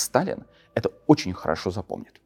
Сталин это очень хорошо запомнит.